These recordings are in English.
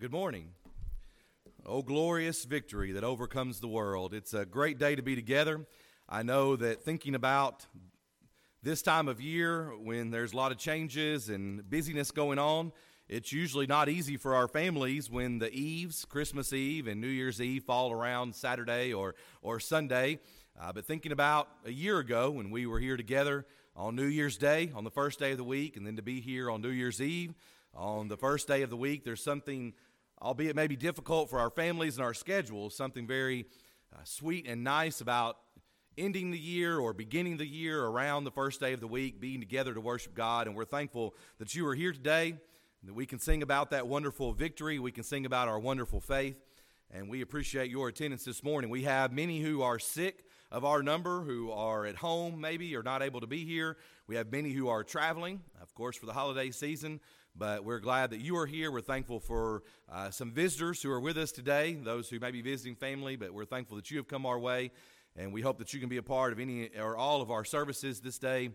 Good morning. Oh, glorious victory that overcomes the world. It's a great day to be together. I know that thinking about this time of year when there's a lot of changes and busyness going on, it's usually not easy for our families when the eves, Christmas Eve and New Year's Eve, fall around Saturday or, or Sunday. Uh, but thinking about a year ago when we were here together on New Year's Day, on the first day of the week, and then to be here on New Year's Eve, on the first day of the week, there's something albeit maybe difficult for our families and our schedules, something very uh, sweet and nice about ending the year or beginning the year around the first day of the week, being together to worship God. And we're thankful that you are here today, that we can sing about that wonderful victory, we can sing about our wonderful faith. And we appreciate your attendance this morning. We have many who are sick of our number, who are at home maybe or not able to be here. We have many who are traveling, of course, for the holiday season. But we're glad that you are here. We're thankful for uh, some visitors who are with us today, those who may be visiting family, but we're thankful that you have come our way. And we hope that you can be a part of any or all of our services this day,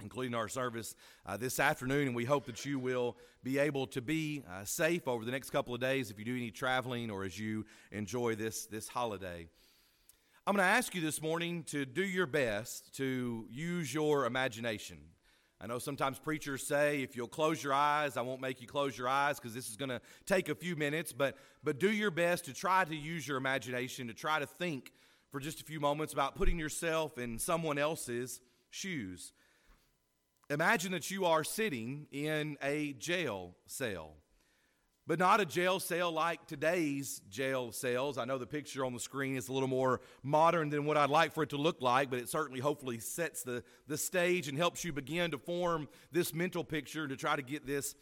including our service uh, this afternoon. And we hope that you will be able to be uh, safe over the next couple of days if you do any traveling or as you enjoy this, this holiday. I'm going to ask you this morning to do your best to use your imagination. I know sometimes preachers say, if you'll close your eyes, I won't make you close your eyes because this is going to take a few minutes, but, but do your best to try to use your imagination, to try to think for just a few moments about putting yourself in someone else's shoes. Imagine that you are sitting in a jail cell but not a jail cell like today's jail cells. I know the picture on the screen is a little more modern than what I'd like for it to look like, but it certainly hopefully sets the, the stage and helps you begin to form this mental picture to try to get this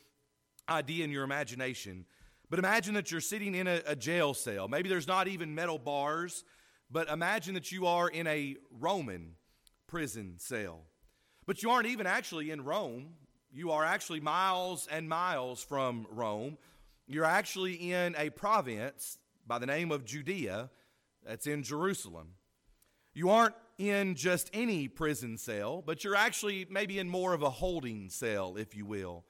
idea in your imagination. But imagine that you're sitting in a, a jail cell. Maybe there's not even metal bars, but imagine that you are in a Roman prison cell. But you aren't even actually in Rome. You are actually miles and miles from Rome you're actually in a province by the name of Judea that's in Jerusalem. You aren't in just any prison cell, but you're actually maybe in more of a holding cell, if you will.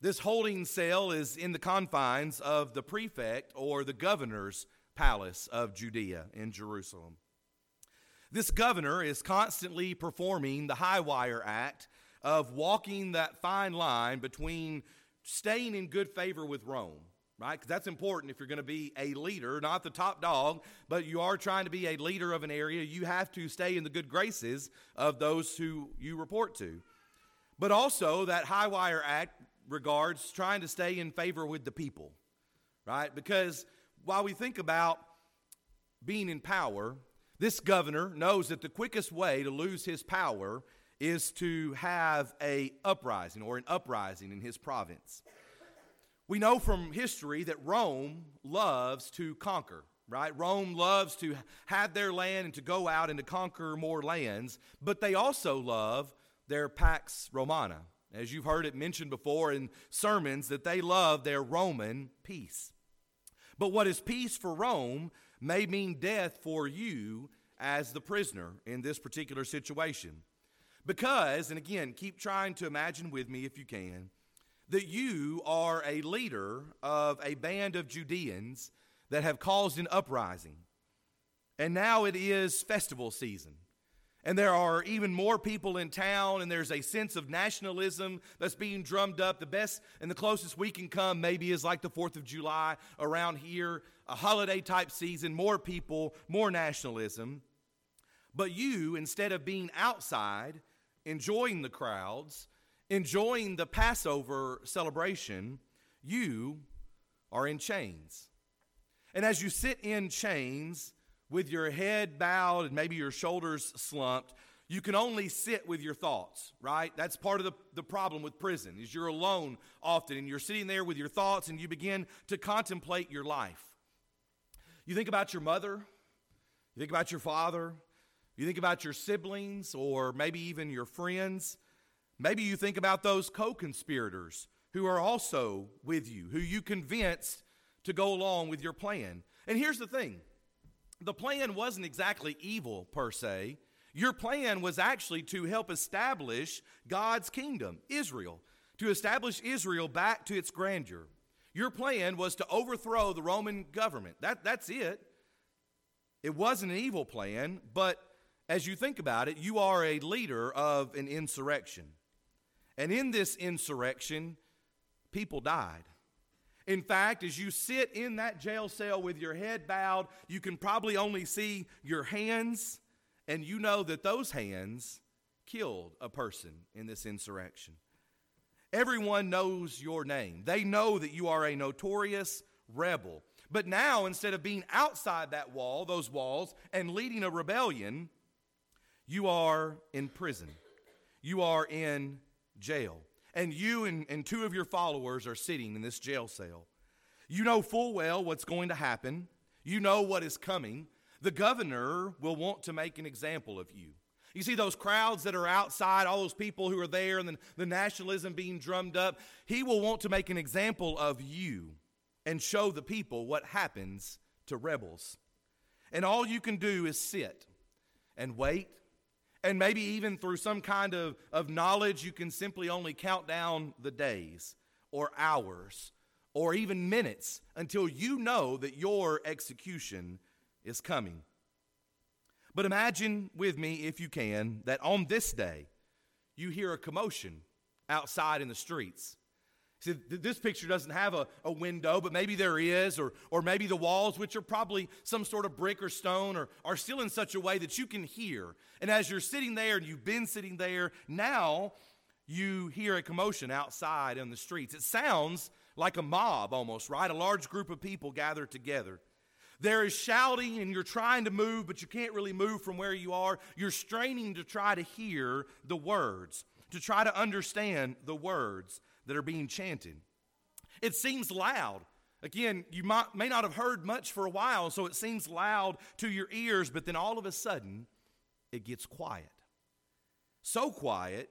This holding cell is in the confines of the prefect or the governor's palace of Judea in Jerusalem. This governor is constantly performing the high wire act of walking that fine line between staying in good favor with Rome right? Because that's important if you're going to be a leader, not the top dog, but you are trying to be a leader of an area. You have to stay in the good graces of those who you report to. But also, that high wire act regards trying to stay in favor with the people, right? Because while we think about being in power, this governor knows that the quickest way to lose his power is to have a uprising or an uprising in his province. We know from history that Rome loves to conquer, right? Rome loves to have their land and to go out and to conquer more lands, but they also love their Pax Romana. As you've heard it mentioned before in sermons, that they love their Roman peace. But what is peace for Rome may mean death for you as the prisoner in this particular situation. Because, and again, keep trying to imagine with me if you can, that you are a leader of a band of Judeans that have caused an uprising. And now it is festival season. And there are even more people in town, and there's a sense of nationalism that's being drummed up. The best and the closest we can come maybe is like the 4th of July around here, a holiday type season, more people, more nationalism. But you, instead of being outside, enjoying the crowds, enjoying the Passover celebration, you are in chains. And as you sit in chains with your head bowed and maybe your shoulders slumped, you can only sit with your thoughts, right? That's part of the, the problem with prison is you're alone often and you're sitting there with your thoughts and you begin to contemplate your life. You think about your mother, you think about your father, you think about your siblings or maybe even your friends. Maybe you think about those co conspirators who are also with you, who you convinced to go along with your plan. And here's the thing the plan wasn't exactly evil per se. Your plan was actually to help establish God's kingdom, Israel, to establish Israel back to its grandeur. Your plan was to overthrow the Roman government. That, that's it. It wasn't an evil plan, but as you think about it, you are a leader of an insurrection. And in this insurrection, people died. In fact, as you sit in that jail cell with your head bowed, you can probably only see your hands, and you know that those hands killed a person in this insurrection. Everyone knows your name. They know that you are a notorious rebel. But now, instead of being outside that wall, those walls, and leading a rebellion, you are in prison. You are in jail. And you and, and two of your followers are sitting in this jail cell. You know full well what's going to happen, you know what is coming. The governor will want to make an example of you. You see those crowds that are outside, all those people who are there, and the, the nationalism being drummed up. He will want to make an example of you and show the people what happens to rebels. And all you can do is sit and wait. And maybe even through some kind of, of knowledge, you can simply only count down the days or hours or even minutes until you know that your execution is coming. But imagine with me, if you can, that on this day, you hear a commotion outside in the streets. See, this picture doesn't have a, a window, but maybe there is, or, or maybe the walls, which are probably some sort of brick or stone, or are still in such a way that you can hear. And as you're sitting there and you've been sitting there, now you hear a commotion outside in the streets. It sounds like a mob almost, right? A large group of people gathered together. There is shouting, and you're trying to move, but you can't really move from where you are. You're straining to try to hear the words, to try to understand the words that are being chanted. It seems loud. Again, you might, may not have heard much for a while, so it seems loud to your ears, but then all of a sudden, it gets quiet. So quiet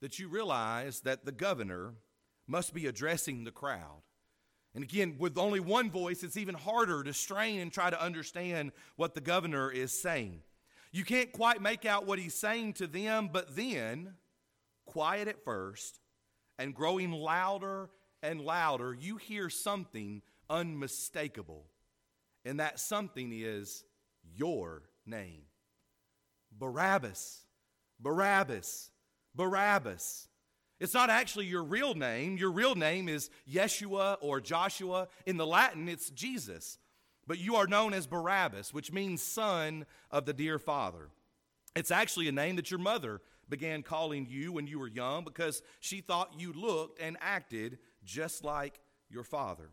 that you realize that the governor must be addressing the crowd. And again, with only one voice, it's even harder to strain and try to understand what the governor is saying. You can't quite make out what he's saying to them, but then, quiet at first, and growing louder and louder, you hear something unmistakable. And that something is your name Barabbas, Barabbas, Barabbas. It's not actually your real name. Your real name is Yeshua or Joshua. In the Latin, it's Jesus. But you are known as Barabbas, which means son of the dear Father. It's actually a name that your mother began calling you when you were young because she thought you looked and acted just like your father.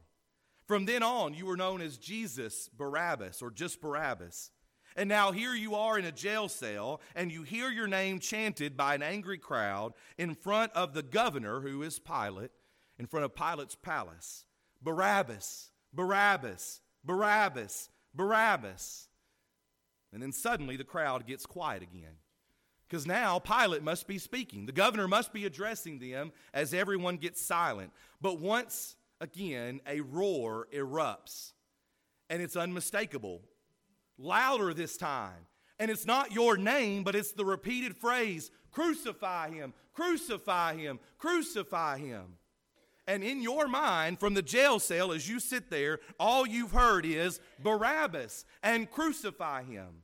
From then on, you were known as Jesus Barabbas or just Barabbas. And now here you are in a jail cell, and you hear your name chanted by an angry crowd in front of the governor, who is Pilate, in front of Pilate's palace. Barabbas, Barabbas, Barabbas, Barabbas. And then suddenly the crowd gets quiet again. Because now Pilate must be speaking. The governor must be addressing them as everyone gets silent. But once again, a roar erupts, and it's unmistakable louder this time. And it's not your name, but it's the repeated phrase crucify him, crucify him, crucify him. And in your mind, from the jail cell, as you sit there, all you've heard is Barabbas and crucify him.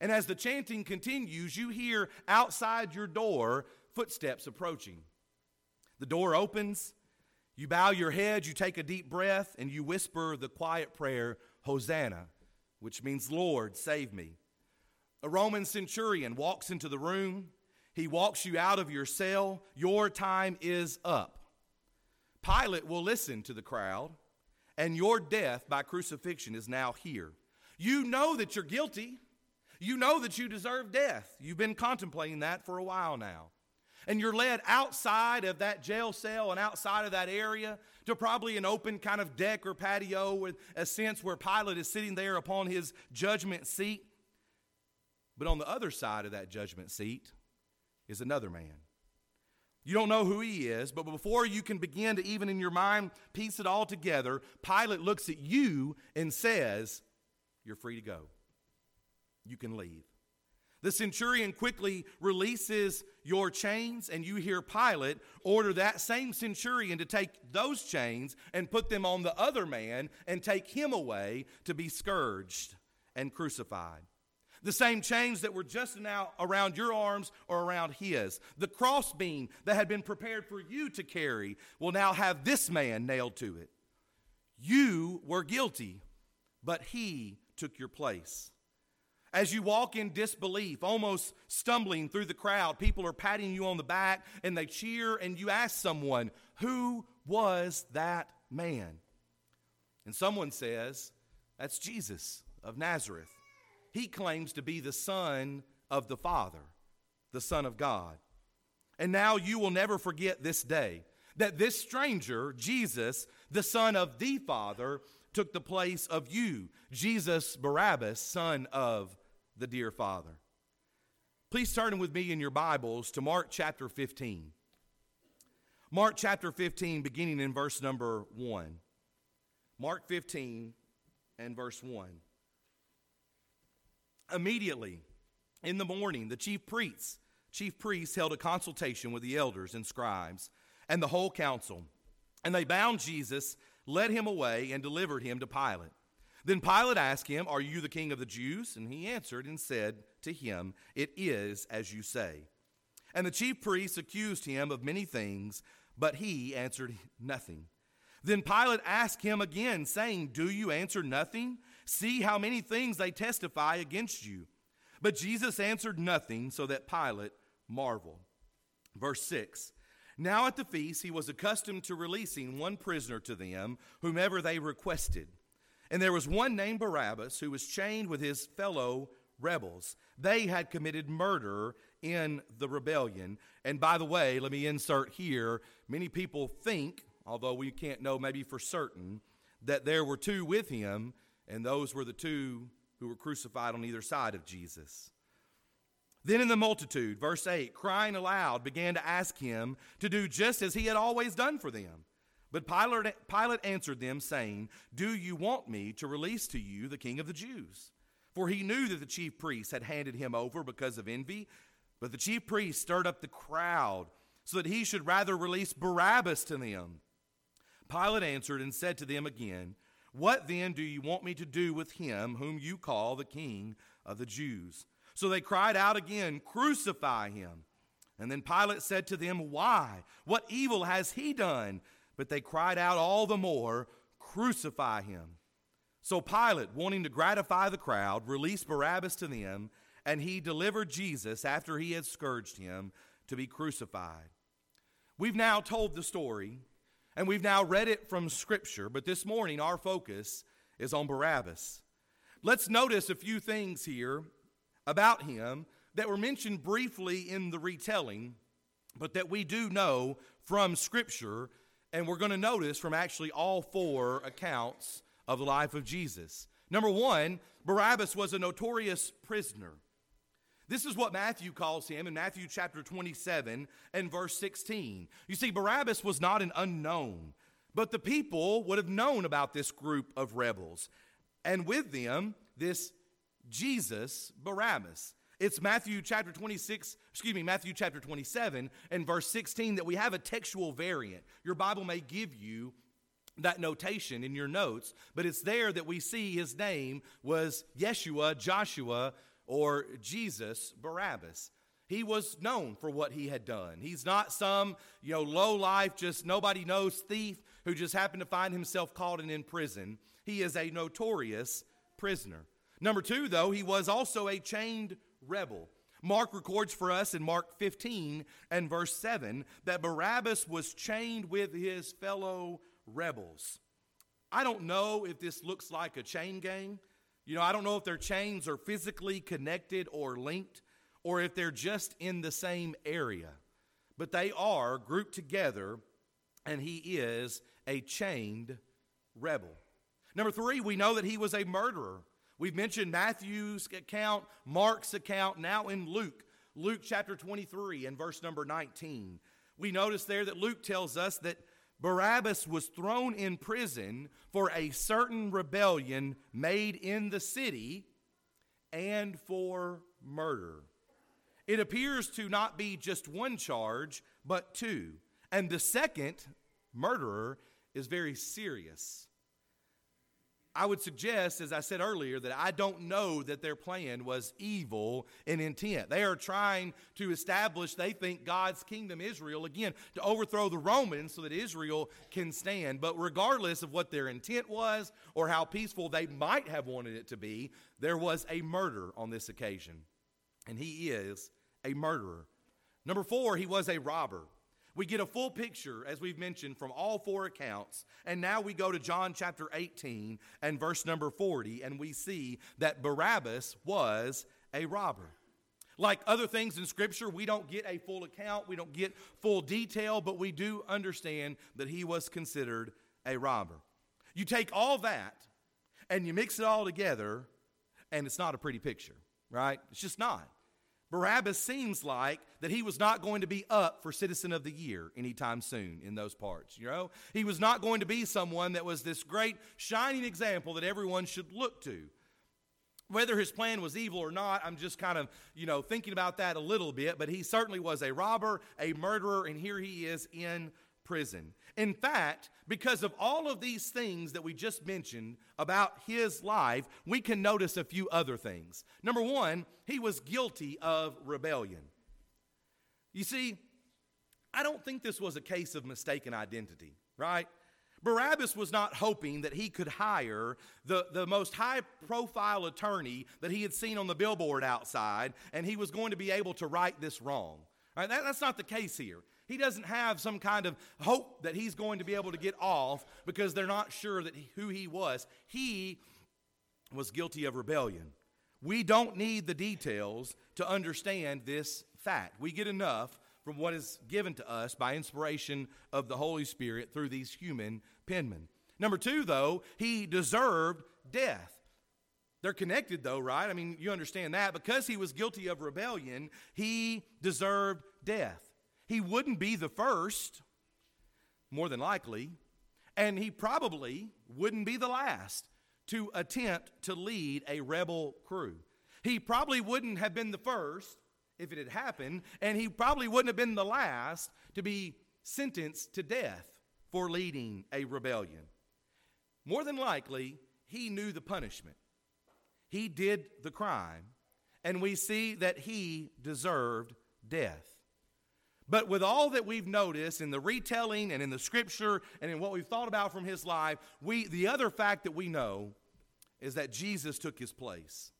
And as the chanting continues, you hear outside your door footsteps approaching. The door opens, you bow your head, you take a deep breath, and you whisper the quiet prayer, Hosanna which means, Lord, save me. A Roman centurion walks into the room. He walks you out of your cell. Your time is up. Pilate will listen to the crowd, and your death by crucifixion is now here. You know that you're guilty. You know that you deserve death. You've been contemplating that for a while now and you're led outside of that jail cell and outside of that area to probably an open kind of deck or patio with a sense where Pilate is sitting there upon his judgment seat. But on the other side of that judgment seat is another man. You don't know who he is, but before you can begin to even in your mind piece it all together, Pilate looks at you and says, You're free to go. You can leave. The centurion quickly releases your chains, and you hear Pilate order that same centurion to take those chains and put them on the other man and take him away to be scourged and crucified. The same chains that were just now around your arms or around his. The crossbeam that had been prepared for you to carry will now have this man nailed to it. You were guilty, but he took your place. As you walk in disbelief, almost stumbling through the crowd, people are patting you on the back and they cheer, and you ask someone, Who was that man? And someone says, That's Jesus of Nazareth. He claims to be the Son of the Father, the Son of God. And now you will never forget this day that this stranger, Jesus, the Son of the Father, took the place of you, Jesus Barabbas, Son of the dear Father. Please turn with me in your Bibles to Mark chapter 15. Mark chapter 15, beginning in verse number 1. Mark 15 and verse 1. Immediately in the morning, the chief priests, chief priests held a consultation with the elders and scribes and the whole council. And they bound Jesus, led him away, and delivered him to Pilate. Then Pilate asked him, Are you the king of the Jews? And he answered and said to him, It is as you say. And the chief priests accused him of many things, but he answered nothing. Then Pilate asked him again, saying, Do you answer nothing? See how many things they testify against you. But Jesus answered nothing, so that Pilate marveled. Verse 6 Now at the feast he was accustomed to releasing one prisoner to them, whomever they requested. And there was one named Barabbas who was chained with his fellow rebels. They had committed murder in the rebellion. And by the way, let me insert here many people think, although we can't know maybe for certain, that there were two with him, and those were the two who were crucified on either side of Jesus. Then in the multitude, verse 8, crying aloud, began to ask him to do just as he had always done for them. But Pilate, Pilate answered them, saying, Do you want me to release to you the king of the Jews? For he knew that the chief priests had handed him over because of envy. But the chief priests stirred up the crowd so that he should rather release Barabbas to them. Pilate answered and said to them again, What then do you want me to do with him whom you call the king of the Jews? So they cried out again, Crucify him. And then Pilate said to them, Why? What evil has he done? But they cried out all the more, Crucify him. So Pilate, wanting to gratify the crowd, released Barabbas to them, and he delivered Jesus after he had scourged him to be crucified. We've now told the story, and we've now read it from Scripture, but this morning our focus is on Barabbas. Let's notice a few things here about him that were mentioned briefly in the retelling, but that we do know from Scripture and we're going to notice from actually all four accounts of the life of Jesus. Number one, Barabbas was a notorious prisoner. This is what Matthew calls him in Matthew chapter 27 and verse 16. You see, Barabbas was not an unknown, but the people would have known about this group of rebels, and with them, this Jesus, Barabbas. It's Matthew chapter 26, excuse me, Matthew chapter 27 and verse 16 that we have a textual variant. Your Bible may give you that notation in your notes, but it's there that we see his name was Yeshua, Joshua, or Jesus Barabbas. He was known for what he had done. He's not some, you know, low life, just nobody knows thief who just happened to find himself caught and in prison. He is a notorious prisoner. Number two, though, he was also a chained rebel. Mark records for us in Mark 15 and verse 7 that Barabbas was chained with his fellow rebels. I don't know if this looks like a chain gang. You know, I don't know if their chains are physically connected or linked or if they're just in the same area. But they are grouped together, and he is a chained rebel. Number three, we know that he was a murderer. We've mentioned Matthew's account, Mark's account, now in Luke, Luke chapter 23 and verse number 19. We notice there that Luke tells us that Barabbas was thrown in prison for a certain rebellion made in the city and for murder. It appears to not be just one charge, but two. And the second, murderer, is very serious. I would suggest, as I said earlier, that I don't know that their plan was evil in intent. They are trying to establish, they think, God's kingdom, Israel, again, to overthrow the Romans so that Israel can stand. But regardless of what their intent was or how peaceful they might have wanted it to be, there was a murder on this occasion. And he is a murderer. Number four, he was a robber. We get a full picture, as we've mentioned, from all four accounts. And now we go to John chapter 18 and verse number 40, and we see that Barabbas was a robber. Like other things in Scripture, we don't get a full account, we don't get full detail, but we do understand that he was considered a robber. You take all that and you mix it all together, and it's not a pretty picture, right? It's just not. Barabbas seems like that he was not going to be up for Citizen of the Year anytime soon in those parts. You know, he was not going to be someone that was this great shining example that everyone should look to. Whether his plan was evil or not, I'm just kind of, you know, thinking about that a little bit, but he certainly was a robber, a murderer, and here he is in prison. In fact, because of all of these things that we just mentioned about his life, we can notice a few other things. Number one, he was guilty of rebellion. You see, I don't think this was a case of mistaken identity, right? Barabbas was not hoping that he could hire the, the most high profile attorney that he had seen on the billboard outside, and he was going to be able to right this wrong. Right, that, that's not the case here. He doesn't have some kind of hope that he's going to be able to get off because they're not sure that he, who he was. He was guilty of rebellion. We don't need the details to understand this fact. We get enough from what is given to us by inspiration of the Holy Spirit through these human penmen. Number two, though, he deserved death. They're connected, though, right? I mean, you understand that. Because he was guilty of rebellion, he deserved death. He wouldn't be the first, more than likely, and he probably wouldn't be the last to attempt to lead a rebel crew. He probably wouldn't have been the first if it had happened, and he probably wouldn't have been the last to be sentenced to death for leading a rebellion. More than likely, he knew the punishment. He did the crime, and we see that he deserved death. But with all that we've noticed in the retelling and in the scripture and in what we've thought about from his life, we, the other fact that we know is that Jesus took his place.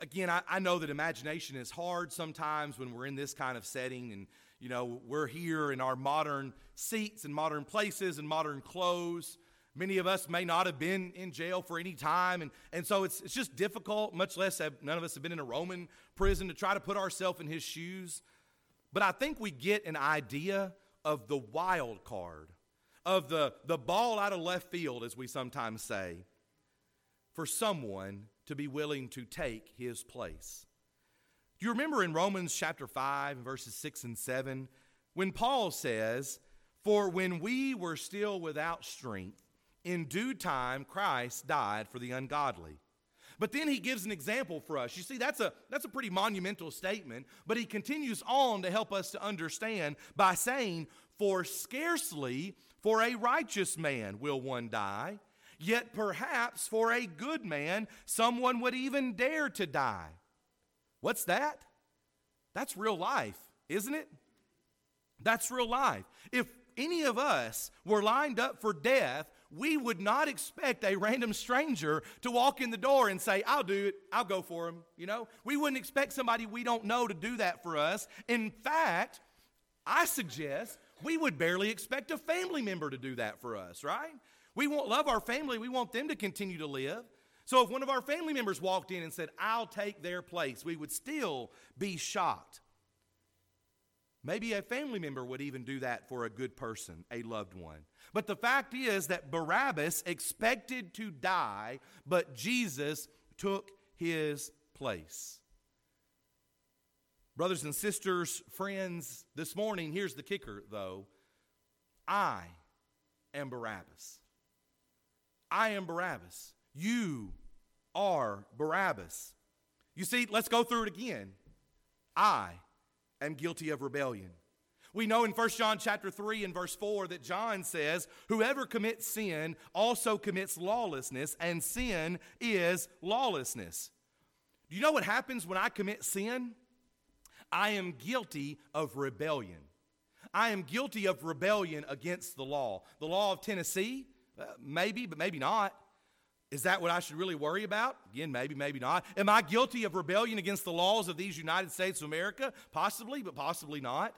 Again, I, I know that imagination is hard sometimes when we're in this kind of setting and, you know, we're here in our modern seats and modern places and modern clothes. Many of us may not have been in jail for any time, and, and so it's, it's just difficult, much less have, none of us have been in a Roman prison to try to put ourselves in his shoes. But I think we get an idea of the wild card, of the, the ball out of left field, as we sometimes say, for someone to be willing to take his place. Do you remember in Romans chapter 5, verses 6 and 7, when Paul says, For when we were still without strength, in due time, Christ died for the ungodly. But then he gives an example for us. You see, that's a, that's a pretty monumental statement, but he continues on to help us to understand by saying, For scarcely for a righteous man will one die, yet perhaps for a good man someone would even dare to die. What's that? That's real life, isn't it? That's real life. If any of us were lined up for death, we would not expect a random stranger to walk in the door and say, I'll do it, I'll go for him. You know, we wouldn't expect somebody we don't know to do that for us. In fact, I suggest we would barely expect a family member to do that for us, right? We want love our family, we want them to continue to live. So if one of our family members walked in and said, I'll take their place, we would still be shocked. Maybe a family member would even do that for a good person, a loved one. But the fact is that Barabbas expected to die, but Jesus took his place. Brothers and sisters, friends, this morning, here's the kicker though. I am Barabbas. I am Barabbas. You are Barabbas. You see, let's go through it again. I am guilty of rebellion. We know in 1 John chapter 3 and verse 4 that John says, Whoever commits sin also commits lawlessness, and sin is lawlessness. Do you know what happens when I commit sin? I am guilty of rebellion. I am guilty of rebellion against the law. The law of Tennessee, uh, maybe, but maybe not. Is that what I should really worry about? Again, maybe, maybe not. Am I guilty of rebellion against the laws of these United States of America? Possibly, but possibly not.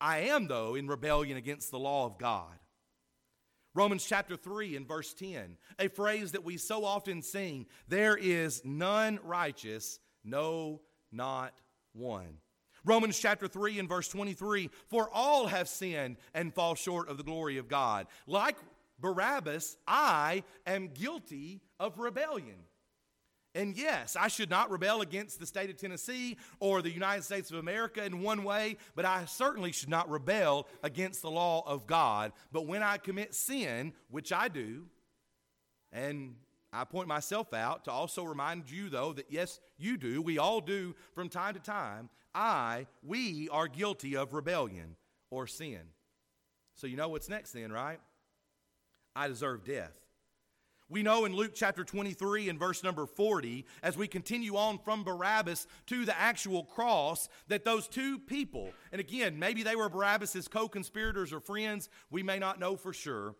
I am, though, in rebellion against the law of God. Romans chapter 3 and verse 10, a phrase that we so often sing there is none righteous, no, not one. Romans chapter 3 and verse 23 For all have sinned and fall short of the glory of God. Like Barabbas, I am guilty of rebellion. And yes, I should not rebel against the state of Tennessee or the United States of America in one way, but I certainly should not rebel against the law of God. But when I commit sin, which I do, and I point myself out to also remind you, though, that yes, you do, we all do from time to time, I, we are guilty of rebellion or sin. So you know what's next then, right? I deserve death. We know in Luke chapter 23 and verse number 40, as we continue on from Barabbas to the actual cross, that those two people, and again, maybe they were Barabbas' co conspirators or friends, we may not know for sure,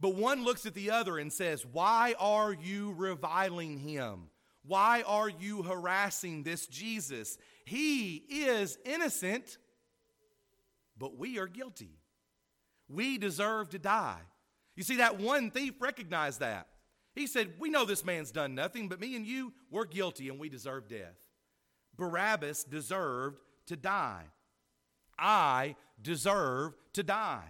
but one looks at the other and says, Why are you reviling him? Why are you harassing this Jesus? He is innocent, but we are guilty. We deserve to die. You see, that one thief recognized that. He said, We know this man's done nothing, but me and you, we're guilty and we deserve death. Barabbas deserved to die. I deserve to die.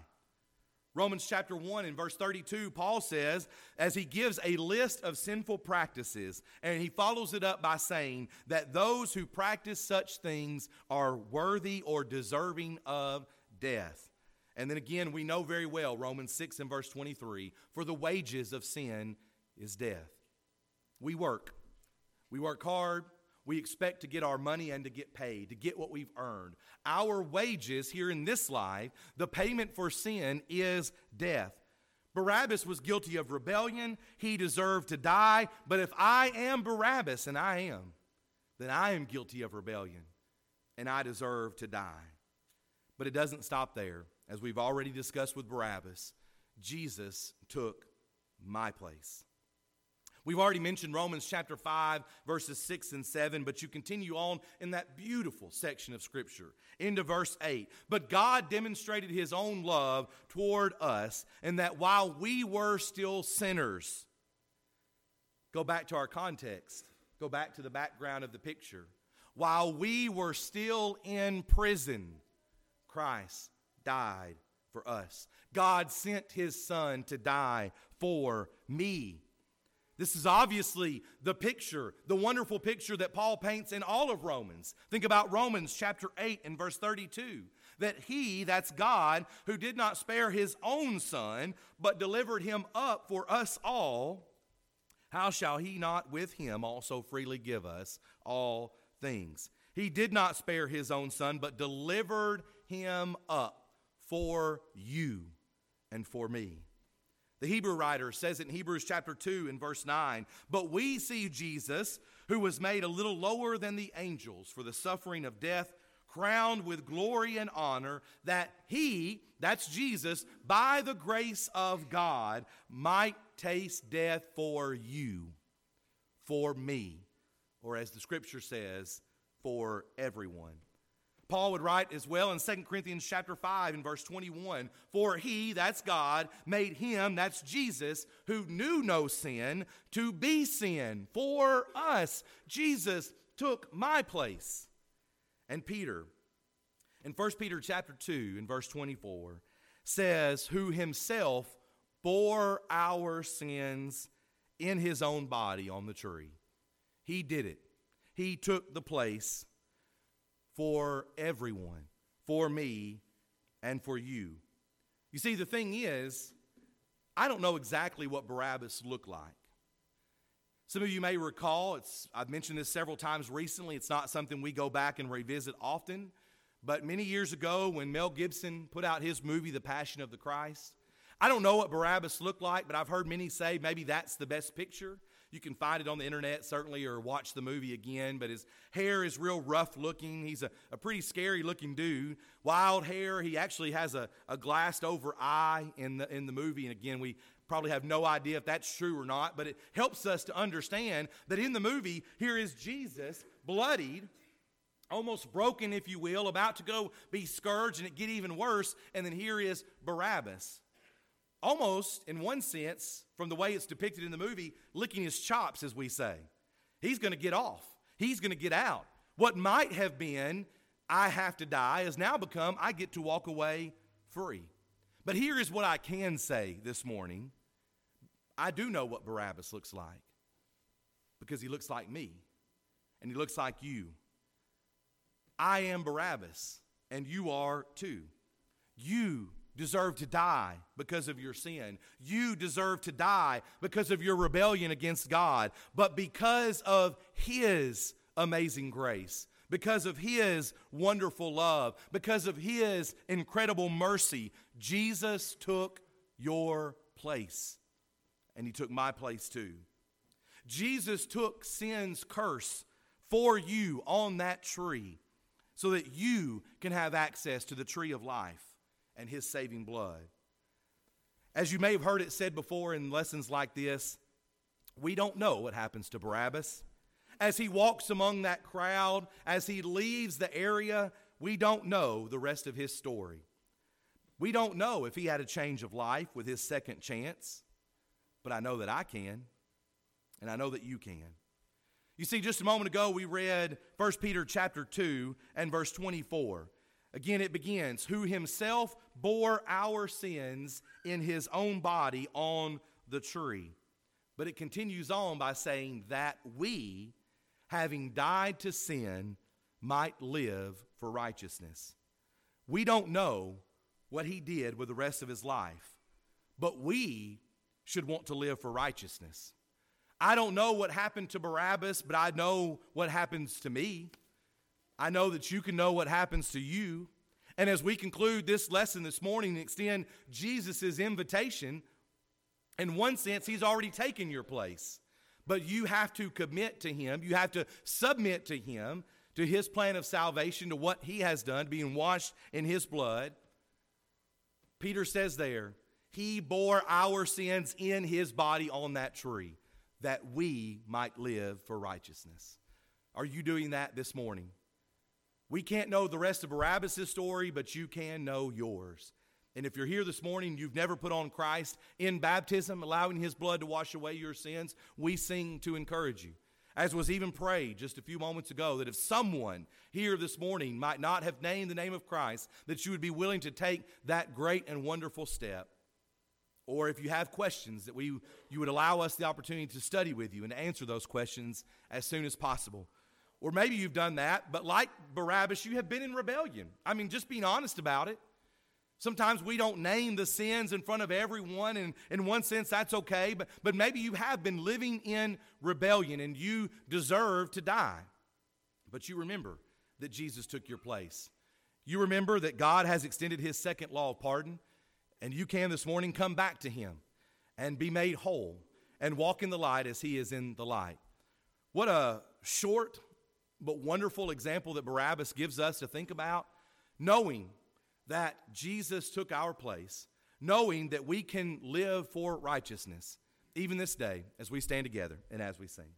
Romans chapter 1 and verse 32, Paul says, as he gives a list of sinful practices, and he follows it up by saying that those who practice such things are worthy or deserving of death. And then again, we know very well Romans 6 and verse 23 for the wages of sin is death. We work. We work hard. We expect to get our money and to get paid, to get what we've earned. Our wages here in this life, the payment for sin is death. Barabbas was guilty of rebellion. He deserved to die. But if I am Barabbas, and I am, then I am guilty of rebellion and I deserve to die. But it doesn't stop there as we've already discussed with Barabbas, Jesus took my place. We've already mentioned Romans chapter 5, verses 6 and 7, but you continue on in that beautiful section of Scripture into verse 8. But God demonstrated his own love toward us, and that while we were still sinners, go back to our context, go back to the background of the picture. While we were still in prison, Christ died for us. God sent his son to die for me. This is obviously the picture, the wonderful picture that Paul paints in all of Romans. Think about Romans chapter 8 and verse 32 that he, that's God, who did not spare his own son, but delivered him up for us all, how shall he not with him also freely give us all things? He did not spare his own son, but delivered him up for you and for me. The Hebrew writer says in Hebrews chapter 2 and verse 9, but we see Jesus, who was made a little lower than the angels for the suffering of death, crowned with glory and honor, that he, that's Jesus, by the grace of God, might taste death for you, for me, or as the scripture says, for everyone. Paul would write as well in 2 Corinthians chapter 5 and verse 21, for he, that's God, made him, that's Jesus, who knew no sin, to be sin for us. Jesus took my place. And Peter, in 1 Peter chapter 2 and verse 24, says, who himself bore our sins in his own body on the tree. He did it. He took the place for everyone, for me, and for you. You see, the thing is, I don't know exactly what Barabbas looked like. Some of you may recall, it's, I've mentioned this several times recently. It's not something we go back and revisit often. But many years ago, when Mel Gibson put out his movie, The Passion of the Christ, I don't know what Barabbas looked like, but I've heard many say maybe that's the best picture. You can find it on the internet, certainly, or watch the movie again. But his hair is real rough looking. He's a, a pretty scary looking dude. Wild hair. He actually has a, a glassed over eye in the, in the movie. And again, we probably have no idea if that's true or not, but it helps us to understand that in the movie, here is Jesus bloodied, almost broken, if you will, about to go be scourged and it get even worse. And then here is Barabbas. Almost, in one sense, from the way it's depicted in the movie, licking his chops, as we say. He's going to get off. He's going to get out. What might have been, I have to die, has now become, I get to walk away free. But here is what I can say this morning I do know what Barabbas looks like because he looks like me and he looks like you. I am Barabbas and you are too. You deserve to die because of your sin. You deserve to die because of your rebellion against God. But because of His amazing grace, because of His wonderful love, because of His incredible mercy, Jesus took your place and he took my place too. Jesus took sin's curse for you on that tree so that you can have access to the tree of life and his saving blood. As you may have heard it said before in lessons like this, we don't know what happens to Barabbas. As he walks among that crowd, as he leaves the area, we don't know the rest of his story. We don't know if he had a change of life with his second chance but I know that I can, and I know that you can. You see, just a moment ago we read 1 Peter chapter 2 and verse 24. Again, it begins, who himself bore our sins in his own body on the tree. But it continues on by saying that we, having died to sin, might live for righteousness. We don't know what he did with the rest of his life, but we should want to live for righteousness. I don't know what happened to Barabbas, but I know what happens to me. I know that you can know what happens to you. And as we conclude this lesson this morning and extend Jesus' invitation, in one sense, he's already taken your place. But you have to commit to him, you have to submit to him, to his plan of salvation, to what he has done, being washed in his blood. Peter says there, he bore our sins in his body on that tree that we might live for righteousness. Are you doing that this morning? We can't know the rest of Barabbas' story, but you can know yours. And if you're here this morning, you've never put on Christ in baptism, allowing his blood to wash away your sins, we sing to encourage you. As was even prayed just a few moments ago, that if someone here this morning might not have named the name of Christ, that you would be willing to take that great and wonderful step or if you have questions that we you would allow us the opportunity to study with you and answer those questions as soon as possible or maybe you've done that but like barabbas you have been in rebellion. I mean just being honest about it. Sometimes we don't name the sins in front of everyone and in one sense that's okay but, but maybe you have been living in rebellion and you deserve to die. But you remember that jesus took your place. You remember that god has extended his second law of pardon and you can this morning come back to Him and be made whole and walk in the light as He is in the light. What a short but wonderful example that Barabbas gives us to think about, knowing that Jesus took our place, knowing that we can live for righteousness, even this day as we stand together and as we sing.